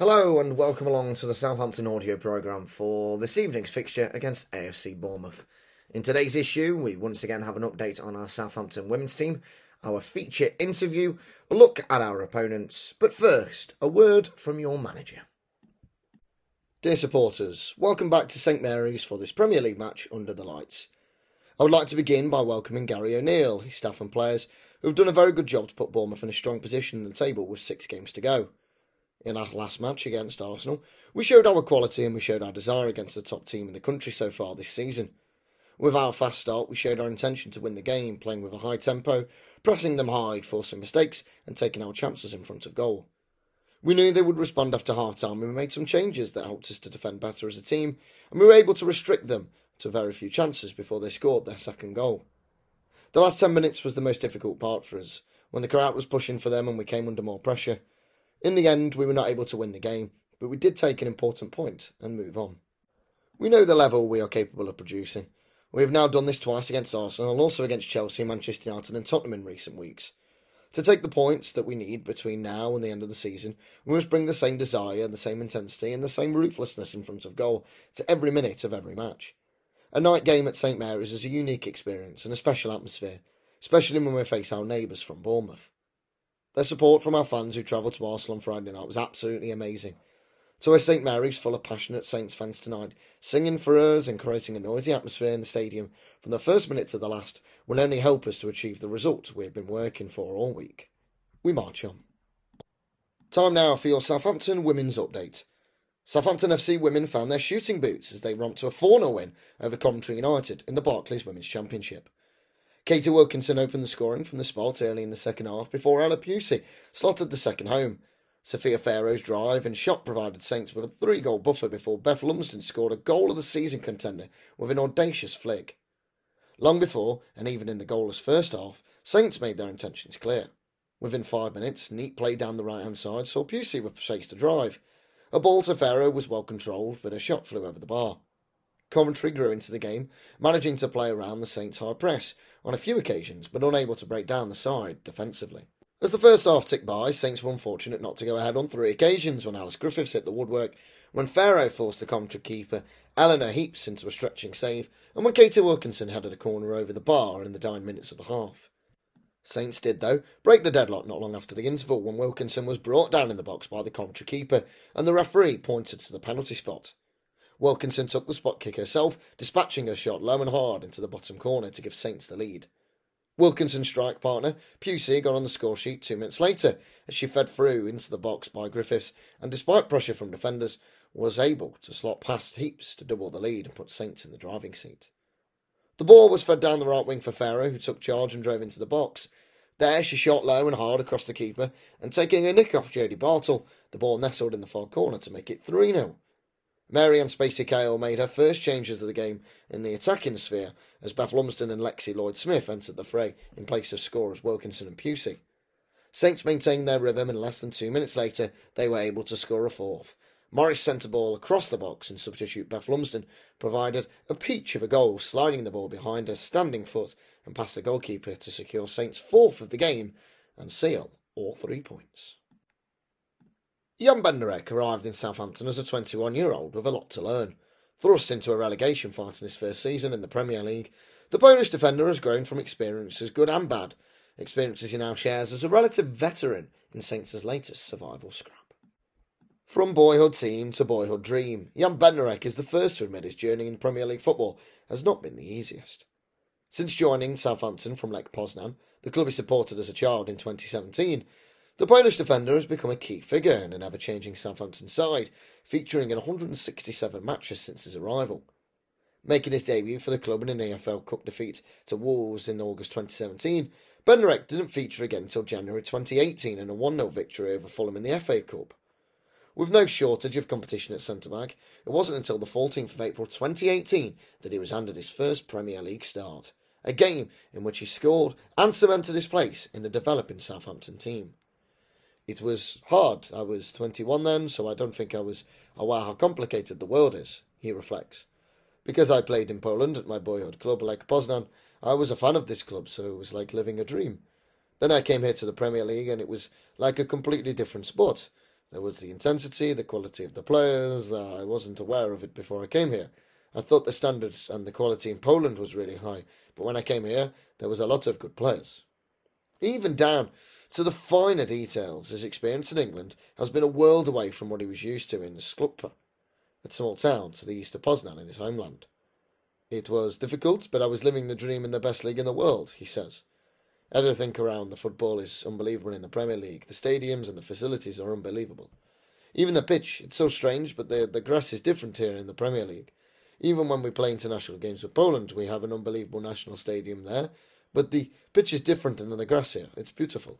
Hello and welcome along to the Southampton audio programme for this evening's fixture against AFC Bournemouth. In today's issue, we once again have an update on our Southampton women's team, our feature interview, a look at our opponents, but first, a word from your manager. Dear supporters, welcome back to St Mary's for this Premier League match under the lights. I would like to begin by welcoming Gary O'Neill, his staff and players, who have done a very good job to put Bournemouth in a strong position in the table with six games to go. In our last match against Arsenal, we showed our quality and we showed our desire against the top team in the country so far this season. With our fast start, we showed our intention to win the game, playing with a high tempo, pressing them high, forcing mistakes, and taking our chances in front of goal. We knew they would respond after half time, and we made some changes that helped us to defend better as a team, and we were able to restrict them to very few chances before they scored their second goal. The last 10 minutes was the most difficult part for us, when the crowd was pushing for them and we came under more pressure. In the end, we were not able to win the game, but we did take an important point and move on. We know the level we are capable of producing. We have now done this twice against Arsenal also against Chelsea, Manchester United, and Tottenham in recent weeks. To take the points that we need between now and the end of the season, we must bring the same desire, the same intensity, and the same ruthlessness in front of goal to every minute of every match. A night game at St Mary's is a unique experience and a special atmosphere, especially when we face our neighbours from Bournemouth. The support from our fans who travelled to Arsenal on Friday night was absolutely amazing. So is St Mary's full of passionate Saints fans tonight, singing for us and creating a noisy atmosphere in the stadium from the first minute to the last will only help us to achieve the result we have been working for all week. We march on. Time now for your Southampton women's update. Southampton FC women found their shooting boots as they romped to a 4 0 win over Coventry United in the Barclays Women's Championship. Katie Wilkinson opened the scoring from the spot early in the second half before Ella Pusey slotted the second home. Sophia Farrow's drive and shot provided Saints with a three goal buffer before Beth Lumsden scored a goal of the season contender with an audacious flick. Long before, and even in the goalless first half, Saints made their intentions clear. Within five minutes, neat play down the right hand side saw Pusey replace to drive. A ball to Farrow was well controlled, but a shot flew over the bar. Coventry grew into the game, managing to play around the Saints' high press on a few occasions, but unable to break down the side defensively. As the first half ticked by, Saints were unfortunate not to go ahead on three occasions when Alice Griffiths hit the woodwork, when Farrow forced the Coventry keeper Eleanor Heaps into a stretching save, and when Katie Wilkinson headed a corner over the bar in the nine minutes of the half. Saints did, though, break the deadlock not long after the interval when Wilkinson was brought down in the box by the Coventry keeper, and the referee pointed to the penalty spot. Wilkinson took the spot kick herself, dispatching her shot low and hard into the bottom corner to give Saints the lead. Wilkinson's strike partner, Pusey, got on the score sheet two minutes later as she fed through into the box by Griffiths and, despite pressure from defenders, was able to slot past Heaps to double the lead and put Saints in the driving seat. The ball was fed down the right wing for Farrow, who took charge and drove into the box. There she shot low and hard across the keeper, and taking a nick off Jodie Bartle, the ball nestled in the far corner to make it 3 0. Marieanne Spacey Cale made her first changes of the game in the attacking sphere as Beth Lumsden and Lexi Lloyd Smith entered the fray in place of scorers Wilkinson and Pusey. Saints maintained their rhythm and less than two minutes later they were able to score a fourth. Morris sent a ball across the box and substitute Beth Lumsden provided a peach of a goal, sliding the ball behind her standing foot and past the goalkeeper to secure Saints' fourth of the game and seal all three points. Jan Bednarek arrived in Southampton as a 21 year old with a lot to learn. Thrust into a relegation fight in his first season in the Premier League, the Polish defender has grown from experiences good and bad, experiences he now shares as a relative veteran in Saints' latest survival scrap. From boyhood team to boyhood dream, Jan Bednarek is the first to admit his journey in Premier League football has not been the easiest. Since joining Southampton from Lech Poznan, the club he supported as a child in 2017, the Polish defender has become a key figure in an ever changing Southampton side, featuring in 167 matches since his arrival. Making his debut for the club in an EFL Cup defeat to Wolves in August 2017, Bednarek didn't feature again until January 2018 in a 1 0 victory over Fulham in the FA Cup. With no shortage of competition at centre back, it wasn't until the 14th of April 2018 that he was handed his first Premier League start, a game in which he scored and cemented his place in the developing Southampton team. It was hard. I was 21 then, so I don't think I was aware how complicated the world is, he reflects. Because I played in Poland at my boyhood club Lech Poznan, I was a fan of this club, so it was like living a dream. Then I came here to the Premier League, and it was like a completely different sport. There was the intensity, the quality of the players. Uh, I wasn't aware of it before I came here. I thought the standards and the quality in Poland was really high, but when I came here, there was a lot of good players. Even down to the finer details, his experience in England has been a world away from what he was used to in Slupca, a small town to the east of Poznan in his homeland. It was difficult, but I was living the dream in the best league in the world, he says. Everything around the football is unbelievable in the Premier League. The stadiums and the facilities are unbelievable. Even the pitch, it's so strange, but the, the grass is different here in the Premier League. Even when we play international games with Poland, we have an unbelievable national stadium there, but the pitch is different than the grass here. It's beautiful.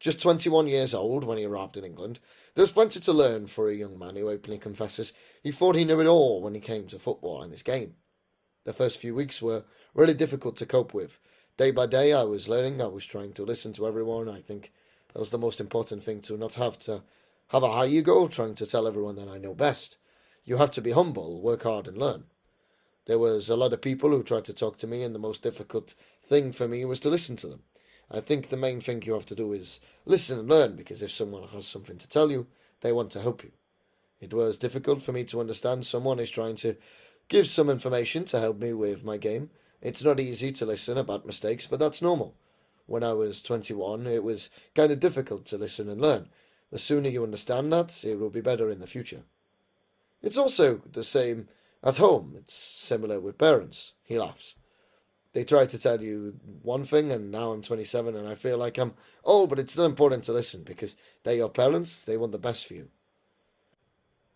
Just 21 years old when he arrived in England, there was plenty to learn for a young man who openly confesses he thought he knew it all when he came to football and his game. The first few weeks were really difficult to cope with, day by day I was learning, I was trying to listen to everyone. I think that was the most important thing to not have to have a high ego trying to tell everyone that I know best. You have to be humble, work hard and learn. There was a lot of people who tried to talk to me and the most difficult thing for me was to listen to them. I think the main thing you have to do is listen and learn because if someone has something to tell you, they want to help you. It was difficult for me to understand someone is trying to give some information to help me with my game it's not easy to listen about mistakes, but that's normal. When I was 21, it was kind of difficult to listen and learn. The sooner you understand that, it will be better in the future. It's also the same at home. It's similar with parents. He laughs. They try to tell you one thing, and now I'm 27 and I feel like I'm, oh, but it's still important to listen because they're your parents, they want the best for you.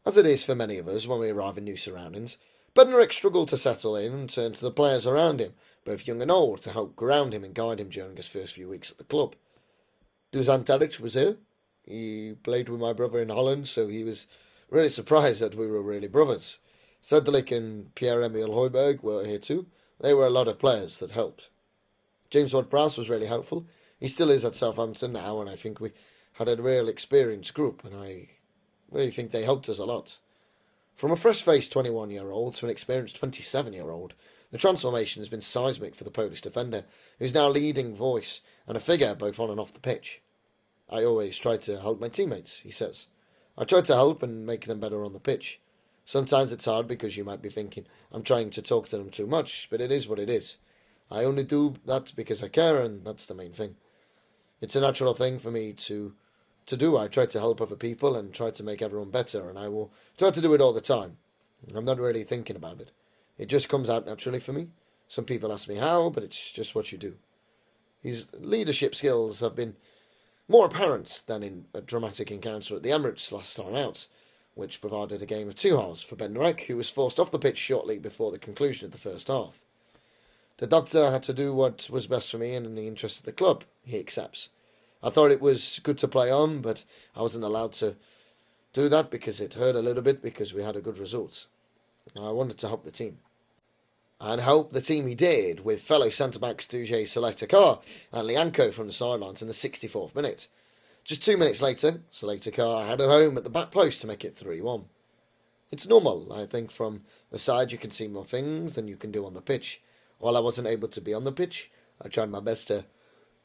As it is for many of us when we arrive in new surroundings, Bednarek struggled to settle in and turn to the players around him, both young and old, to help ground him and guide him during his first few weeks at the club. Dusan Tadic was here. He played with my brother in Holland, so he was really surprised that we were really brothers. Cedric and Pierre-Emile Højbjerg were here too. They were a lot of players that helped. James Ward-Prowse was really helpful. He still is at Southampton now, and I think we had a real experienced group, and I really think they helped us a lot. From a fresh faced 21 year old to an experienced 27 year old, the transformation has been seismic for the Polish defender, who's now leading voice and a figure both on and off the pitch. I always try to help my teammates, he says. I try to help and make them better on the pitch. Sometimes it's hard because you might be thinking I'm trying to talk to them too much, but it is what it is. I only do that because I care, and that's the main thing. It's a natural thing for me to to do. I try to help other people and try to make everyone better, and I will try to do it all the time. I'm not really thinking about it. It just comes out naturally for me. Some people ask me how, but it's just what you do. His leadership skills have been more apparent than in a dramatic encounter at the Emirates last time out, which provided a game of two halves for Ben Bednarek, who was forced off the pitch shortly before the conclusion of the first half. The doctor had to do what was best for me and in the interest of the club, he accepts. I thought it was good to play on, but I wasn't allowed to do that because it hurt a little bit because we had a good result. I wanted to help the team. And help the team he did with fellow centre backs Duje Caleta-Car and Lyanco from the sidelines in the 64th minute. Just two minutes later, Caleta-Car had it home at the back post to make it 3 1. It's normal, I think, from the side you can see more things than you can do on the pitch. While I wasn't able to be on the pitch, I tried my best to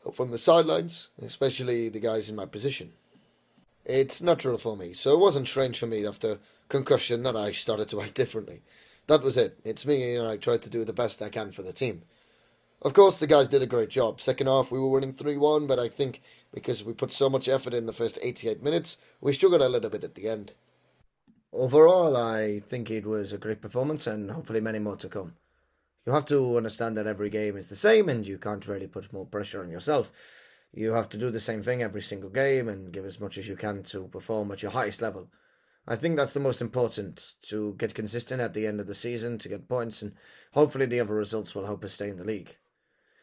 help from the sidelines, especially the guys in my position. It's natural for me, so it wasn't strange for me after concussion that I started to act differently. That was it. It's me, and I tried to do the best I can for the team. Of course, the guys did a great job. Second half, we were winning 3 1, but I think because we put so much effort in the first 88 minutes, we struggled a little bit at the end. Overall, I think it was a great performance, and hopefully, many more to come you have to understand that every game is the same and you can't really put more pressure on yourself. You have to do the same thing every single game and give as much as you can to perform at your highest level. I think that's the most important to get consistent at the end of the season to get points, and hopefully the other results will help us stay in the league.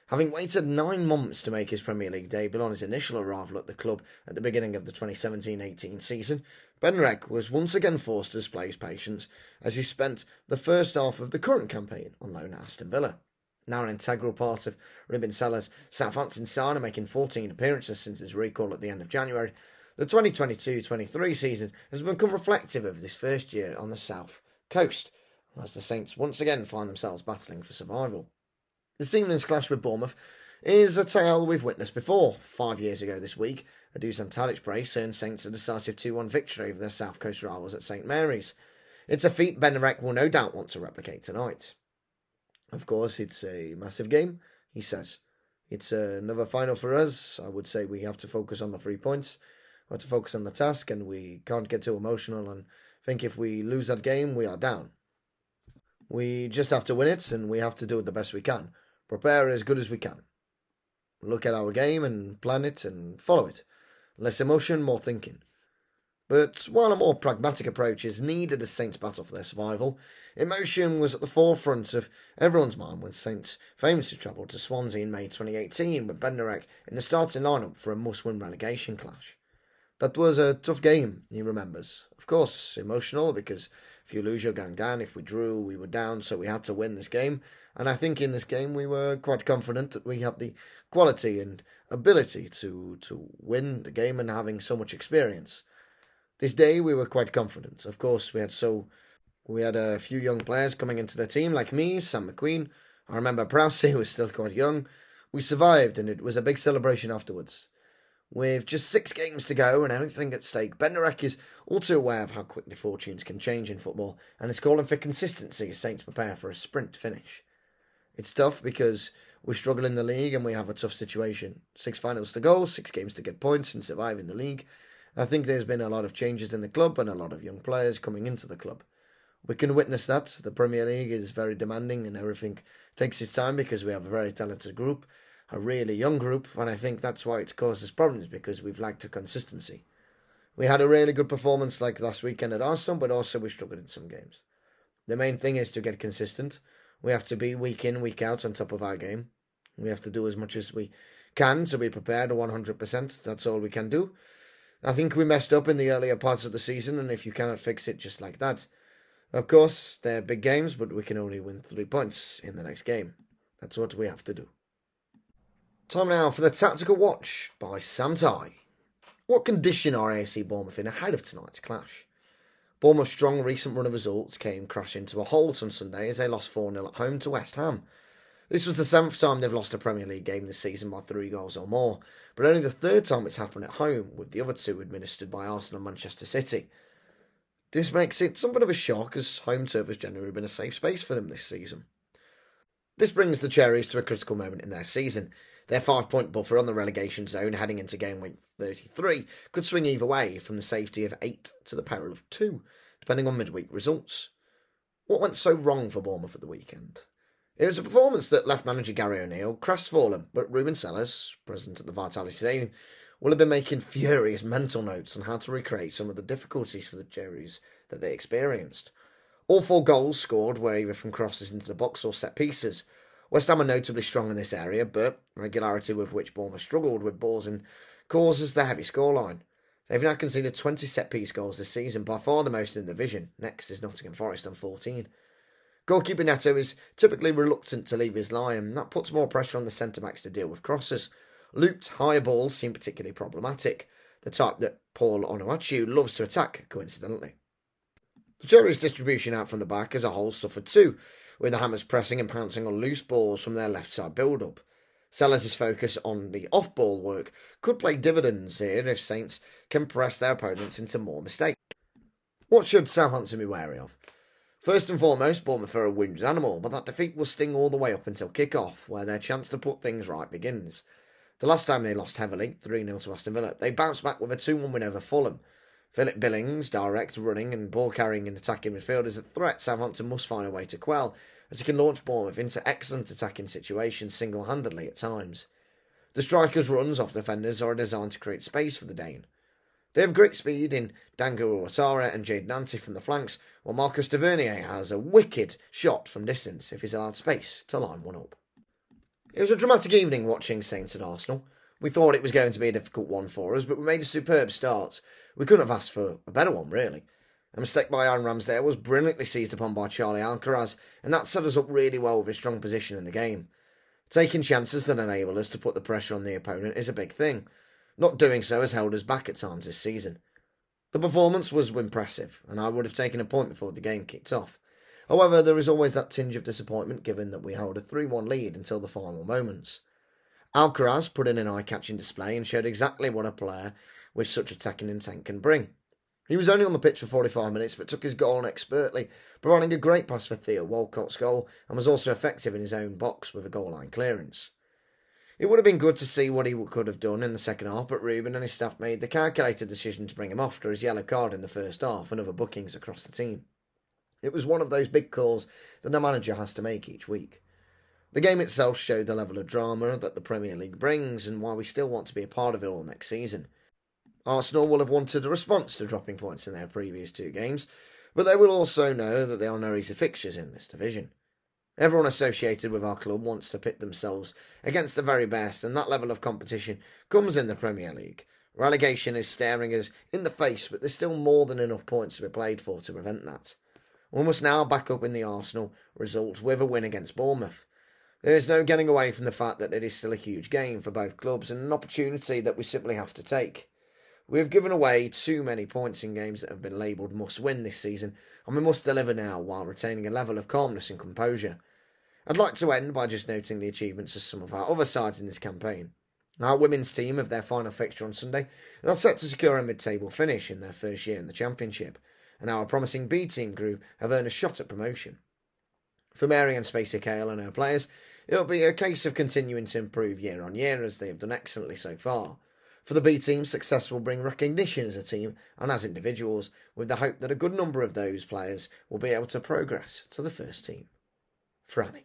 Having waited nine months to make his Premier League debut on his initial arrival at the club at the beginning of the 2017 18 season, Bednarek was once again forced to display his patience as he spent the first half of the current campaign on loan at Aston Villa. Now an integral part of Ruben Southampton side, and making 14 appearances since his recall at the end of January, the 2022-23 season has become reflective of this first year on the South Coast, as the Saints once again find themselves battling for survival. This evening's clash with Bournemouth is a tale we've witnessed before, five years ago this week, A Dusan Tadic brace earned Saints a decisive 2 1 victory over their South Coast rivals at St Mary's. It's a feat Bednarek will no doubt want to replicate tonight. Of course, it's a massive game, he says. It's another final for us. I would say we have to focus on the three points. We have to focus on the task, and we can't get too emotional and think if we lose that game, we are down. We just have to win it, and we have to do it the best we can. Prepare as good as we can. Look at our game and plan it and follow it. Less emotion, more thinking. But while a more pragmatic approach is needed as Saints battle for their survival, emotion was at the forefront of everyone's mind when Saints famously travelled to Swansea in May 2018 with Bednarek in the starting lineup for a must-win relegation clash. That was a tough game, he remembers. Of course, emotional because if you lose, you're going down. If we drew, we were down, so we had to win this game. And I think in this game we were quite confident that we had the quality and ability to to win the game and having so much experience. This day we were quite confident. Of course, we had so we had a few young players coming into the team, like me, Sam McQueen. I remember Prowse, who was still quite young. We survived, and it was a big celebration afterwards. With just six games to go and everything at stake, Bednarek is also aware of how quickly fortunes can change in football and is calling for consistency as Saints prepare for a sprint finish. It's tough because we struggle in the league and we have a tough situation. Six finals to go, six games to get points and survive in the league. I think there's been a lot of changes in the club and a lot of young players coming into the club. We can witness that. The Premier League is very demanding and everything takes its time because we have a very talented group, a really young group, and I think that's why it's caused us problems because we've lacked a consistency. We had a really good performance like last weekend at Arsenal, but also we struggled in some games. The main thing is to get consistent we have to be week in, week out on top of our game. We have to do as much as we can to be prepared 100%. That's all we can do. I think we messed up in the earlier parts of the season, and if you cannot fix it just like that, of course, they're big games, but we can only win three points in the next game. That's what we have to do. Time now for the Tactical Watch by Sam Tighe. What condition are AFC Bournemouth in ahead of tonight's clash? Bournemouth's strong recent run of results came crashing to a halt on Sunday as they lost 4 0 at home to West Ham. This was the seventh time they've lost a Premier League game this season by three goals or more, but only the third time it's happened at home, with the other two administered by Arsenal and Manchester City. This makes it somewhat of a shock as home turf has generally been a safe space for them this season. This brings the Cherries to a critical moment in their season. Their five point buffer on the relegation zone heading into game week 33 could swing either way from the safety of 8 to the peril of 2, depending on midweek results. What went so wrong for Bournemouth at the weekend? It was a performance that left manager Gary O'Neill crestfallen, but Ruben Sellés, present at the Vitality Stadium, will have been making furious mental notes on how to recreate some of the difficulties for the Cherries that they experienced. All four goals scored were either from crosses into the box or set pieces, West Ham are notably strong in this area, but regularity with which Bournemouth struggled with balls and causes the heavy scoreline. They've now conceded 20 set piece goals this season, by far the most in the division. Next is Nottingham Forest on 14. Goalkeeper Neto is typically reluctant to leave his line, and that puts more pressure on the centre backs to deal with crosses. Looped higher balls seem particularly problematic, the type that Paul Onuachu loves to attack, coincidentally. The Cherries' distribution out from the back as a whole suffered too, with the Hammers pressing and pouncing on loose balls from their left side build up. Sellés' focus on the off ball work could play dividends here if Saints can press their opponents into more mistakes. What should Southampton be wary of? First and foremost, Bournemouth are a wounded animal, but that defeat will sting all the way up until kick-off, where their chance to put things right begins. The last time they lost heavily, 3 0 to Aston Villa, they bounced back with a 2 1 win over Fulham. Philip Billings, direct, running and ball carrying and attacking midfield is a threat Southampton must find a way to quell, as he can launch Bournemouth into excellent attacking situations single handedly at times. The striker's runs off defenders are designed to create space for the Dane. They have great speed in Dango Ouattara and Jaidon Anthony from the flanks, while Marcus Tavernier has a wicked shot from distance if he's allowed space to line one up. It was a dramatic evening watching Saints at Arsenal. We thought it was going to be a difficult one for us, but we made a superb start. We couldn't have asked for a better one, really. A mistake by Aaron Ramsdale was brilliantly seized upon by Charlie Alcaraz, and that set us up really well with a strong position in the game. Taking chances that enable us to put the pressure on the opponent is a big thing. Not doing so has held us back at times this season. The performance was impressive, and I would have taken a point before the game kicked off. However, there is always that tinge of disappointment given that we held a 3 1 lead until the final moments. Alcaraz put in an eye catching display and showed exactly what a player with such attacking intent can bring. He was only on the pitch for 45 minutes but took his goal on expertly, providing a great pass for Theo Walcott's goal and was also effective in his own box with a goal line clearance. It would have been good to see what he could have done in the second half, but Ruben and his staff made the calculated decision to bring him off for his yellow card in the first half and other bookings across the team. It was one of those big calls that a manager has to make each week. The game itself showed the level of drama that the Premier League brings and why we still want to be a part of it all next season. Arsenal will have wanted a response to dropping points in their previous two games, but they will also know that there are no easy fixtures in this division. Everyone associated with our club wants to pit themselves against the very best, and that level of competition comes in the Premier League. Relegation is staring us in the face, but there's still more than enough points to be played for to prevent that. We must now back up in the Arsenal result with a win against Bournemouth. There is no getting away from the fact that it is still a huge game for both clubs and an opportunity that we simply have to take. We have given away too many points in games that have been labelled must win this season, and we must deliver now while retaining a level of calmness and composure. I'd like to end by just noting the achievements of some of our other sides in this campaign. Our women's team have their final fixture on Sunday and are set to secure a mid table finish in their first year in the Championship, and our promising B team group have earned a shot at promotion. For Marieanne Spacey Cale and her players, it'll be a case of continuing to improve year on year as they have done excellently so far. For the B team, success will bring recognition as a team and as individuals, with the hope that a good number of those players will be able to progress to the first team. Franny.